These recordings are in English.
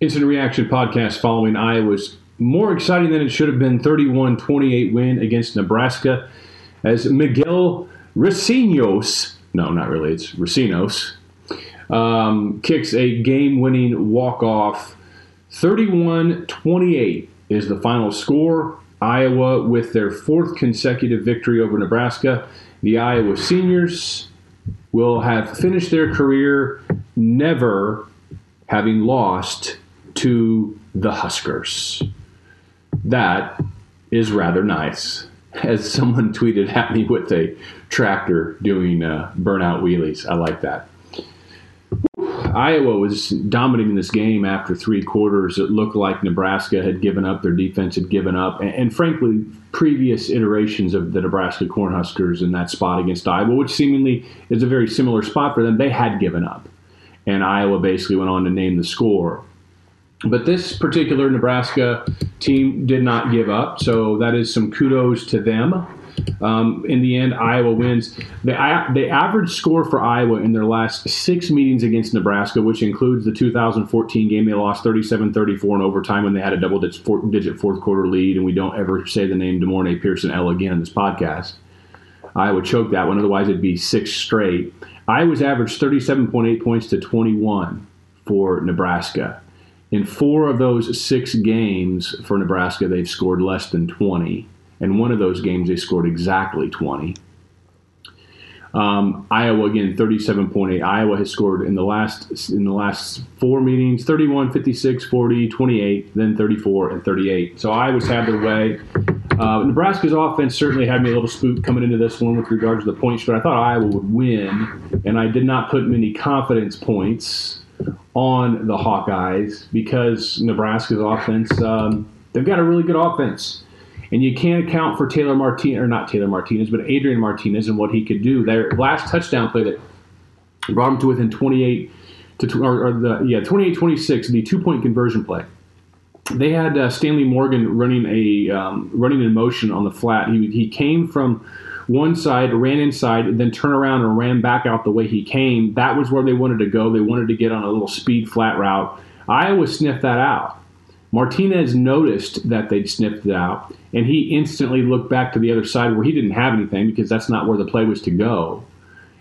Instant Reaction podcast following Iowa's more exciting than it should have been 31 28 win against Nebraska as Miguel Recinos, no, not really, it's Recinos, um, kicks a game winning walk off. 31 28 is the final score. Iowa with their fourth consecutive victory over Nebraska. The Iowa seniors will have finished their career never having lost to the Huskers. That is rather nice. As someone tweeted at me with a tractor doing uh, burnout wheelies. I like that. Iowa was dominating this game after three quarters. It looked like Nebraska had given up, their defense had given up, and, and, frankly, previous iterations of the Nebraska Cornhuskers in that spot against Iowa, which seemingly is a very similar spot for them, they had given up. And Iowa basically went on to name the score. But this particular Nebraska team did not give up, so that is some kudos to them. Um, in the end, Iowa wins. The, the average score for Iowa in their last six meetings against Nebraska, which includes the 2014 game they lost 37 34 in overtime when they had a double digit fourth quarter lead, and we don't ever say the name De'Mornay Pierson-El again in this podcast. Iowa choked that one, otherwise, it'd be six straight. Iowa's averaged 37.8 points to 21 for Nebraska. In four of those six games for Nebraska, they've scored less than 20. And one of those games, they scored exactly 20. Um, Iowa again 37.8. Iowa has scored in the last in the last four meetings 31, 56, 40, 28, then 34 and 38. So Iowa's had their way. Uh, Nebraska's offense certainly had me a little spooked coming into this one with regards to the points, but I thought Iowa would win, and I did not put many confidence points on the Hawkeyes because Nebraska's offense, um, they've got a really good offense. And you can't account for Taylor Martinez, or not Taylor Martinez, but Adrian Martinez and what he could do. Their last touchdown play that brought him to within 28 to, or, or the, yeah, 28 26, the two point conversion play. They had uh, Stanley Morgan running a um, running in motion on the flat. He, he came from one side, ran inside, and then turned around and ran back out the way he came. That was where they wanted to go. They wanted to get on a little speed flat route. Iowa sniffed that out. Martinez noticed that they'd sniffed it out, and he instantly looked back to the other side where he didn't have anything because that's not where the play was to go.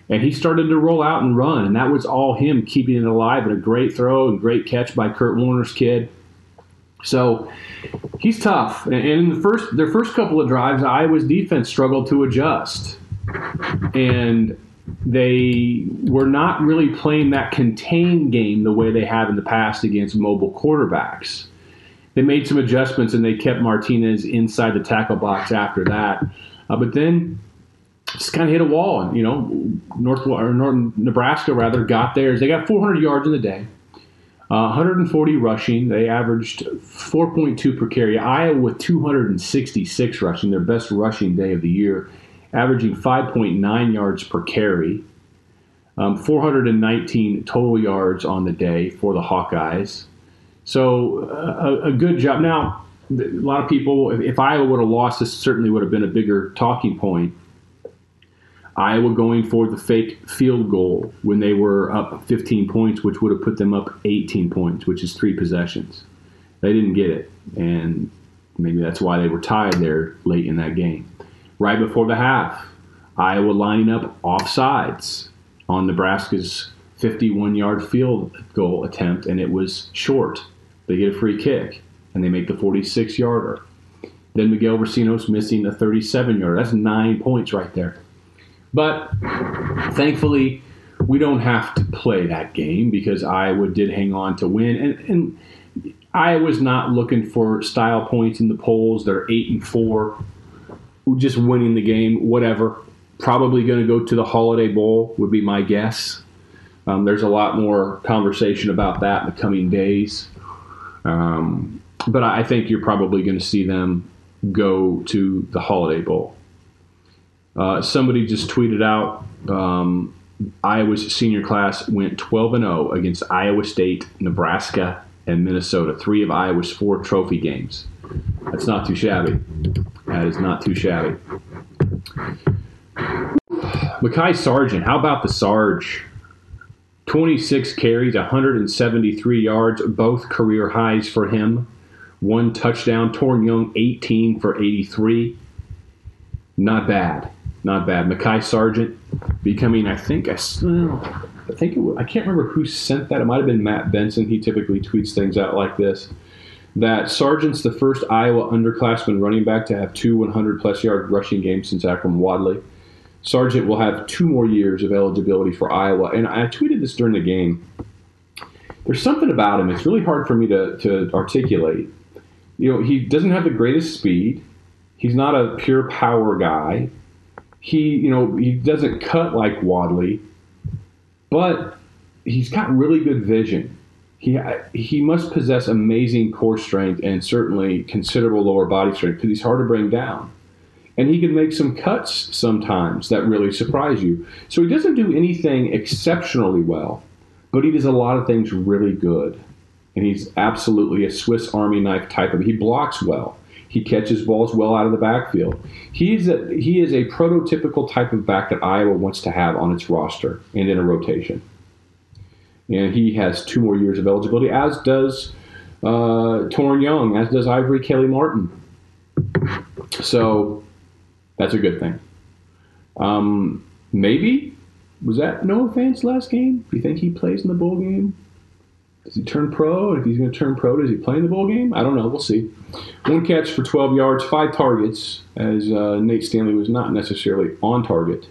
And he started to roll out and run, and that was all him keeping it alive and a great throw and great catch by Kurt Warner's kid. So he's tough. And in the first their first couple of drives, Iowa's defense struggled to adjust. And they were not really playing that contained game the way they have in the past against mobile quarterbacks. They made some adjustments and they kept Martinez inside the tackle box after that. Uh, but then just kind of hit a wall. And, you know, North or North Nebraska rather got theirs. They got 400 yards in the day. Uh, 140 rushing. They averaged 4.2 per carry. Iowa with 266 rushing, their best rushing day of the year, averaging 5.9 yards per carry. Um, 419 total yards on the day for the Hawkeyes. So uh, a, a, good job. Now, a lot of people, if, if Iowa would have lost, this certainly would have been a bigger talking point. Iowa going for the fake field goal when they were up 15 points, which would have put them up 18 points, which is three possessions. They didn't get it, and maybe that's why they were tied there late in that game. Right before the half, Iowa lining up offsides on Nebraska's 51 yard field goal attempt, and it was short. They get a free kick, and they make the 46 yarder. Then Miguel Recinos missing a 37 yarder. That's nine points right there. But thankfully, we don't have to play that game because Iowa did hang on to win. And, and Iowa's not looking for style points in the polls. They're eight and four, just winning the game, whatever. Probably going to go to the Holiday Bowl would be my guess. Um, there's a lot more conversation about that in the coming days. Um, but I think you're probably going to see them go to the Holiday Bowl. Uh, somebody just tweeted out um, Iowa's senior class went 12 and 0 against Iowa State, Nebraska, and Minnesota. Three of Iowa's four trophy games. That's not too shabby. That is not too shabby. Mekhi Sargent, how about the Sarge? 26 carries, 173 yards, both career highs for him. One touchdown. Toren Young, 18 for 83. Not bad. Not bad. Mekhi Sargent becoming, I think, I, I think it I can't remember who sent that. It might have been Matt Benson. He typically tweets things out like this. That Sargent's the first Iowa underclassman running back to have two 100 plus yard rushing games since Akrum Wadley. Sargent will have two more years of eligibility for Iowa. And I tweeted this during the game. There's something about him. It's really hard for me to, to articulate. You know, he doesn't have the greatest speed. He's not a pure power guy. He, you know, he doesn't cut like Wadley, but he's got really good vision. He he must possess amazing core strength and certainly considerable lower body strength because he's hard to bring down and he can make some cuts sometimes that really surprise you. So he doesn't do anything exceptionally well, but he does a lot of things really good. And he's absolutely a Swiss Army knife type of. He blocks well. He catches balls well out of the backfield. He's a, he is a prototypical type of back that Iowa wants to have on its roster and in a rotation. And he has two more years of eligibility, as does uh, Toren Young, as does Ivory Kelly Martin. So that's a good thing. Um, maybe was that Noah Fant's last game? Do you think he plays in the bowl game? Does he turn pro? If he's going to turn pro, does he play in the bowl game? I don't know. We'll see. One catch for 12 yards, five targets, as uh, Nate Stanley was not necessarily on target.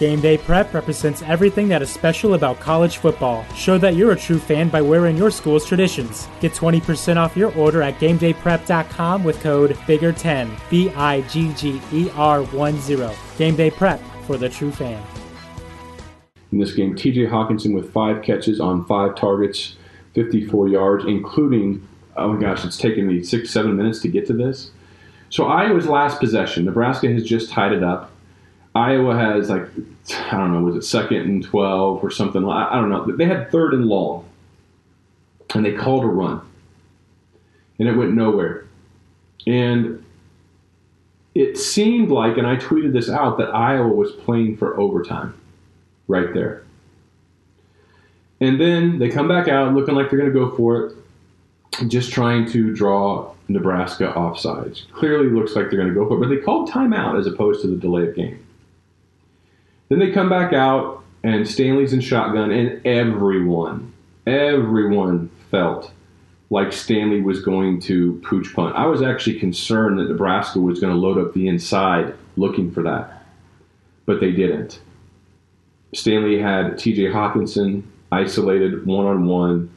Game Day Prep represents everything that is special about college football. Show that you're a true fan by wearing your school's traditions. Get 20% off your order at GameDayPrep.com with code BIGGER10, B I G G E R 1 0. Game Day Prep for the true fan. In this game, TJ Hockenson with five catches on five targets, 54 yards, including, oh my gosh, it's taken me six, seven minutes to get to this. So Iowa's last possession, Nebraska has just tied it up. Iowa has like I don't know, was it second and twelve or something? I don't know. They had third and long, and they called a run, and it went nowhere. And it seemed like, and I tweeted this out, that Iowa was playing for overtime, right there. And then they come back out looking like they're going to go for it, just trying to draw Nebraska offsides. Clearly looks like they're going to go for it, but they called timeout as opposed to the delay of game. Then they come back out, and Stanley's in shotgun, and everyone, everyone felt like Stanley was going to pooch punt. I was actually concerned that Nebraska was going to load up the inside looking for that, but they didn't. Stanley had TJ Hockenson isolated one on one.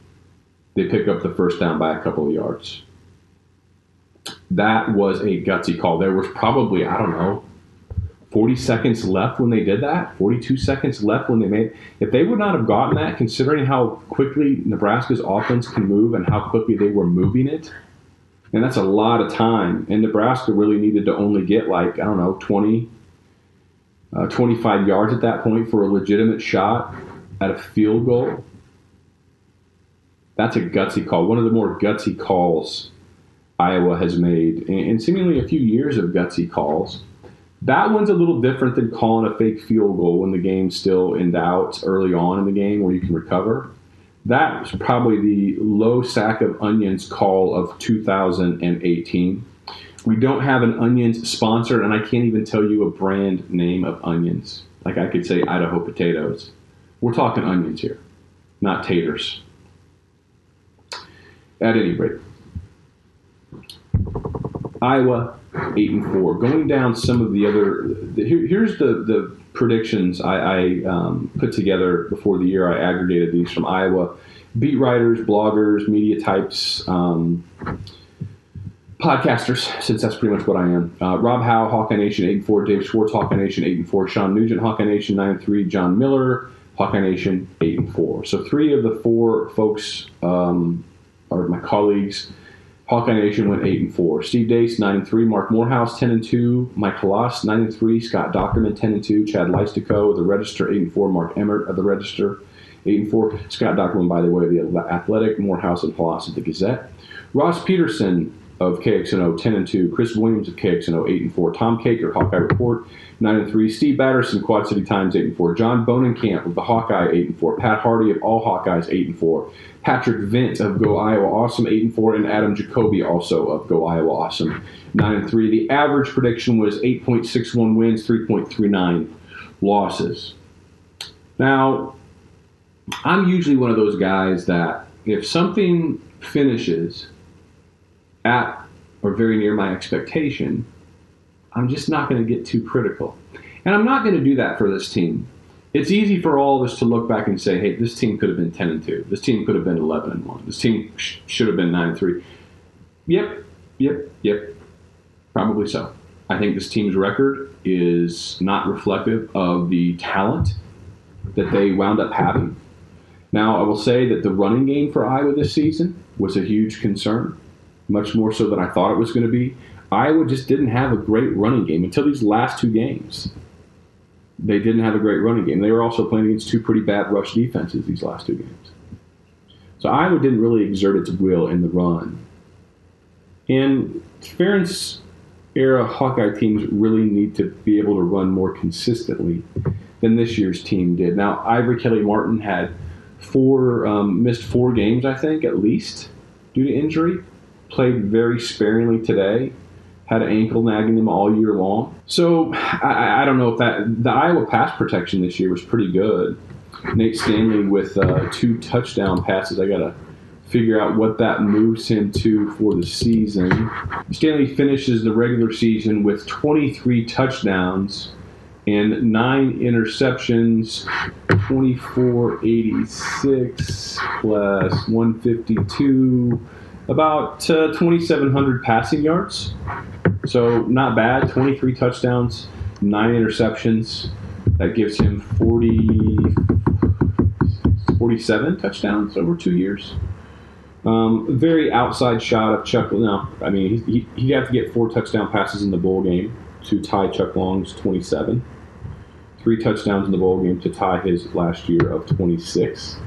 They pick up the first down by a couple of yards. That was a gutsy call. There was probably, I don't know, 40 seconds left when they did that, 42 seconds left when they made. If they would not have gotten that, considering how quickly Nebraska's offense can move and how quickly they were moving it, and that's a lot of time. And Nebraska really needed to only get like I don't know 20, uh, 25 yards at that point for a legitimate shot at a field goal. That's a gutsy call. One of the more gutsy calls Iowa has made, and seemingly a few years of gutsy calls. That one's a little different than calling a fake field goal when the game's still in doubt early on in the game where you can recover. That was probably the low sack of onions call of 2018. We don't have an onions sponsor, and I can't even tell you a brand name of onions. Like I could say Idaho potatoes. We're talking onions here, not taters. At any rate, Iowa eight and four. Going down some of the other. The, here, here's the the predictions I, I um, put together before the year. I aggregated these from Iowa beat writers, bloggers, media types. Um, podcasters, since that's pretty much what I am. Uh, Rob Howe, Hawkeye Nation, 8 and 4. Dave Schwartz, Hawkeye Nation, 8 and 4. Sean Nugent, Hawkeye Nation, 9 and 3. John Miller, Hawkeye Nation, 8 and 4. So three of the four folks um, or my colleagues. Hawkeye Nation went eight and four. Steve Deace nine and three. Marc Morehouse ten and two. Mike Hlas nine and three. Scott Dochterman ten and two. Chad Leistikow of the Register eight and four. Mark Emmert of the Register eight and four. Scott Dochterman, by the way, of the Athletic. Morehouse and Hlas of the Gazette. Ross Peterson of KXNO 10 and 2, Chris Williams of KXNO 8 and 4, Tom Kakert, Hawkeye Report 9 and 3, Steve Batterson, Quad City Times 8 and 4, John Bohnenkamp of the Hawkeye 8 and 4, Pat Hardy of All Hawkeyes 8 and 4, Patrick Vint of Go Iowa Awesome 8 and 4, and Adam Jacobi also of Go Iowa Awesome 9 and 3. The average prediction was 8.61 wins, 3.39 losses. Now, I'm usually one of those guys that if something finishes at or very near my expectation, I'm just not going to get too critical. And I'm not going to do that for this team. It's easy for all of us to look back and say, hey, this team could have been 10 and 2. This team could have been 11 and 1. This team sh- should have been 9 and 3. Yep, yep, yep. Probably so. I think this team's record is not reflective of the talent that they wound up having. Now, I will say that the running game for Iowa this season was a huge concern much more so than I thought it was going to be. Iowa just didn't have a great running game until these last two games. They didn't have a great running game. They were also playing against two pretty bad rush defenses these last two games. So Iowa didn't really exert its will in the run. And Ferentz era Hawkeye teams really need to be able to run more consistently than this year's team did. Now, Ivory Kelly Martin had four um, missed four games, I think, at least due to injury played very sparingly today. Had an ankle nagging him all year long. So I, I don't know if that the Iowa pass protection this year was pretty good. Nate Stanley with uh, two touchdown passes. I gotta figure out what that moves him to for the season. Stanley finishes the regular season with 23 touchdowns and nine interceptions, 2486 plus 152 about uh, 2,700 passing yards. So not bad. 23 touchdowns, nine interceptions. That gives him 40, 47 touchdowns over two years. Um, very outside shot of Chuck. No, I mean he, he'd have to get four touchdown passes in the bowl game to tie Chuck Long's 27. Three touchdowns in the bowl game to tie his last year of 26.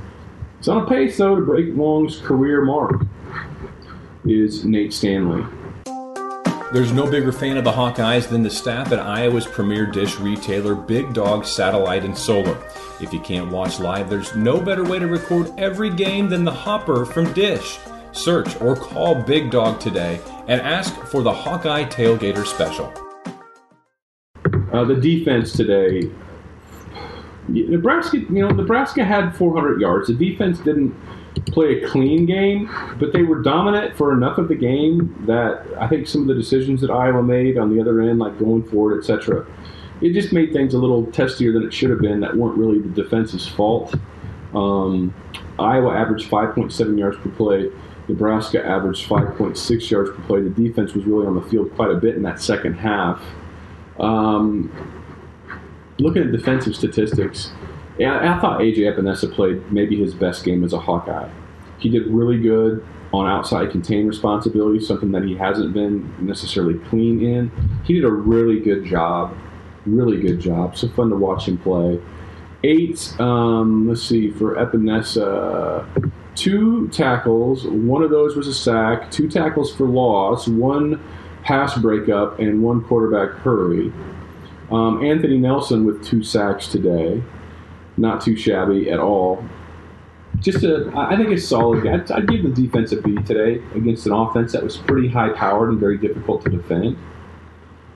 It's on a pace though to break Long's career mark is Nate Stanley. There's no bigger fan of the Hawkeyes than the staff at Iowa's premier dish retailer, Big Dog Satellite and Solar. If you can't watch live, there's no better way to record every game than the Hopper from Dish. Search or call Big Dog today and ask for the Hawkeye Tailgater Special. Uh, the defense today, Nebraska, you know, Nebraska had 400 yards. The defense didn't play a clean game, but they were dominant for enough of the game that I think some of the decisions that Iowa made on the other end, like going forward, etc., it just made things a little testier than it should have been. That weren't really the defense's fault. Um, Iowa averaged 5.7 yards per play. Nebraska averaged 5.6 yards per play. The defense was really on the field quite a bit in that second half. Um, looking at defensive statistics, yeah, I thought AJ Epenesa played maybe his best game as a Hawkeye. He did really good on outside contain responsibility, something that he hasn't been necessarily clean in. He did a really good job, really good job. So fun to watch him play. Eight, um, let's see, for Epenesa, two tackles. One of those was a sack, two tackles for loss, one pass breakup, and one quarterback hurry. Um, Anthony Nelson with two sacks today not too shabby at all. Just a, I think a solid. I'd, I'd give the defense a B today against an offense that was pretty high powered and very difficult to defend.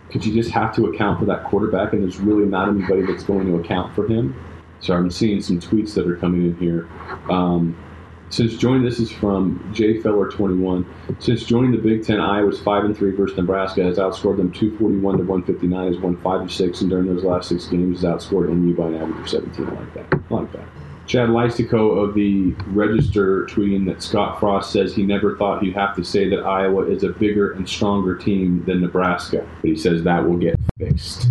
Because you just have to account for that quarterback, and there's really not anybody that's going to account for him. So I'm seeing some tweets that are coming in here. Um, since joining, this is from J Feller 21. Since joining the Big Ten, Iowa's five and three versus Nebraska has outscored them 241 to 159. Has won five of six, and during those last six games, has outscored NU by an average of 17. I like that. I like that. Chad Leistikow of the Register tweeting that Scott Frost says he never thought he'd have to say that Iowa is a bigger and stronger team than Nebraska, but he says that will get fixed.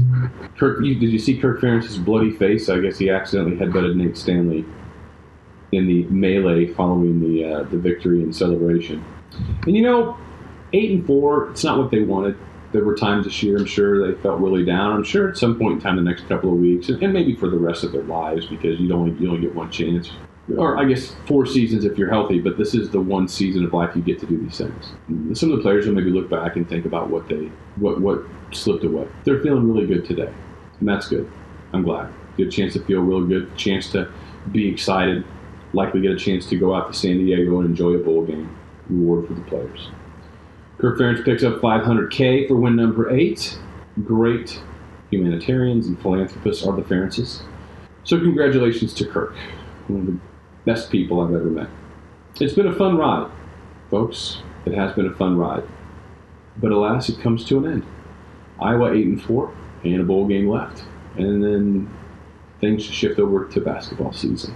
Kirk, did you see Kirk Ferentz's bloody face? I guess he accidentally headbutted Nate Stanley in the melee following the uh, the victory and celebration. And you know, eight and four, it's not what they wanted. There were times this year, I'm sure they felt really down. I'm sure at some point in time, the next couple of weeks, and, and maybe for the rest of their lives, because you only you only get one chance, or I guess four seasons if you're healthy. But this is the one season of life you get to do these things. Some of the players will maybe look back and think about what they what what slipped away. They're feeling really good today, and that's good. I'm glad. Good chance to feel real good. Chance to be excited. Likely get a chance to go out to San Diego and enjoy a bowl game. Reward for the players. Kirk Ferentz picks up 500K for win number eight. Great humanitarians and philanthropists are the Ferentzes. So congratulations to Kirk, one of the best people I've ever met. It's been a fun ride, folks. It has been a fun ride. But alas, it comes to an end. Iowa 8 and 4, and a bowl game left. And then things shift over to basketball season.